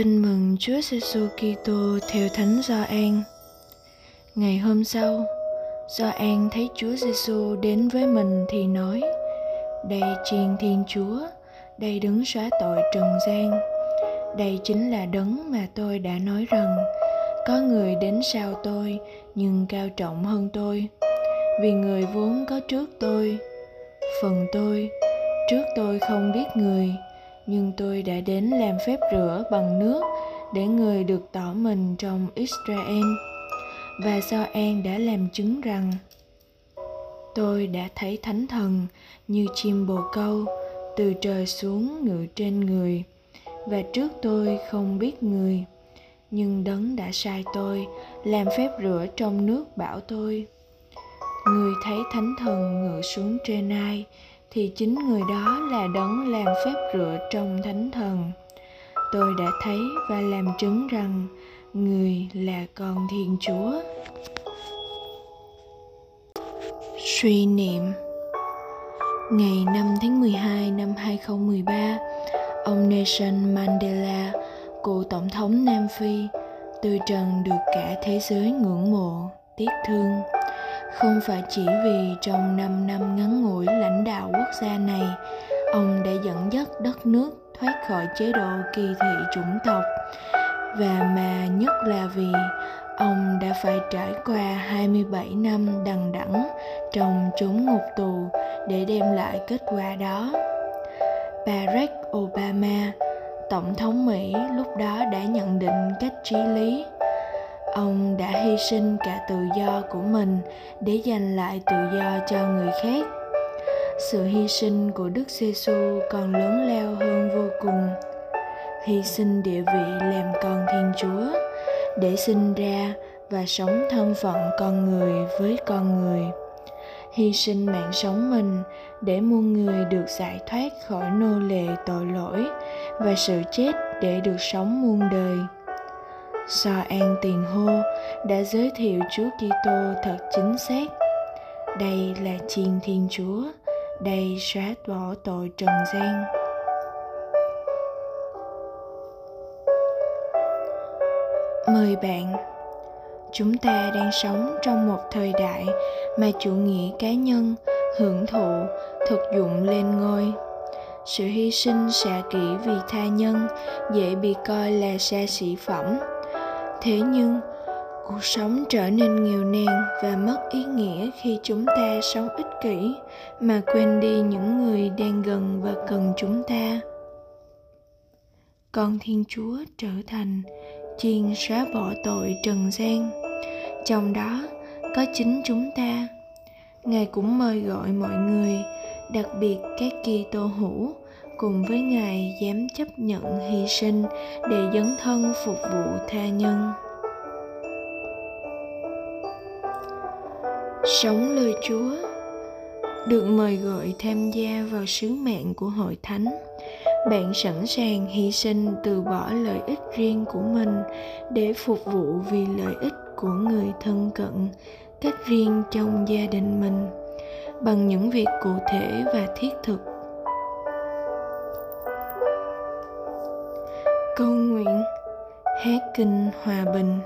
Tin mừng Chúa Giêsu Kitô theo Thánh Gioan. Ngày hôm sau, Gioan thấy Chúa Giêsu đến với mình thì nói: Đây chiên Thiên Chúa, đây đứng xóa tội trần gian. Đây chính là đấng mà tôi đã nói rằng có người đến sau tôi nhưng cao trọng hơn tôi vì người vốn có trước tôi phần tôi trước tôi không biết người nhưng tôi đã đến làm phép rửa bằng nước để người được tỏ mình trong Israel. Và do An đã làm chứng rằng, tôi đã thấy thánh thần như chim bồ câu từ trời xuống ngự trên người, và trước tôi không biết người, nhưng đấng đã sai tôi làm phép rửa trong nước bảo tôi người thấy thánh thần ngự xuống trên ai thì chính người đó là đấng làm phép rửa trong thánh thần. Tôi đã thấy và làm chứng rằng người là con thiên chúa. Suy niệm. Ngày 5 tháng 12 năm 2013, ông Nelson Mandela, cựu tổng thống Nam Phi, từ trần được cả thế giới ngưỡng mộ, tiếc thương không phải chỉ vì trong 5 năm ngắn ngủi lãnh đạo quốc gia này, ông đã dẫn dắt đất nước thoát khỏi chế độ kỳ thị chủng tộc và mà nhất là vì ông đã phải trải qua 27 năm đằng đẵng trong chốn ngục tù để đem lại kết quả đó. Barack Obama, tổng thống Mỹ lúc đó đã nhận định cách trí lý ông đã hy sinh cả tự do của mình để giành lại tự do cho người khác. Sự hy sinh của đức giê xu còn lớn lao hơn vô cùng. Hy sinh địa vị làm con thiên chúa để sinh ra và sống thân phận con người với con người. Hy sinh mạng sống mình để muôn người được giải thoát khỏi nô lệ tội lỗi và sự chết để được sống muôn đời. So An Tiền Hô đã giới thiệu Chúa Kitô thật chính xác. Đây là chiên Thiên Chúa, đây xóa bỏ tội trần gian. Mời bạn Chúng ta đang sống trong một thời đại mà chủ nghĩa cá nhân, hưởng thụ, thực dụng lên ngôi. Sự hy sinh xạ kỹ vì tha nhân dễ bị coi là xa xỉ phẩm thế nhưng, cuộc sống trở nên nghèo nàn và mất ý nghĩa khi chúng ta sống ích kỷ mà quên đi những người đang gần và cần chúng ta. Con thiên chúa trở thành chiên xóa bỏ tội trần gian. Trong đó, có chính chúng ta. Ngài cũng mời gọi mọi người, đặc biệt các kỳ tô hữu cùng với ngài dám chấp nhận hy sinh để dấn thân phục vụ tha nhân. Sống lời chúa, được mời gọi tham gia vào sứ mạng của hội thánh. Bạn sẵn sàng hy sinh từ bỏ lợi ích riêng của mình để phục vụ vì lợi ích của người thân cận cách riêng trong gia đình mình. Bằng những việc cụ thể và thiết thực Cầu nguyện hát kinh hòa bình.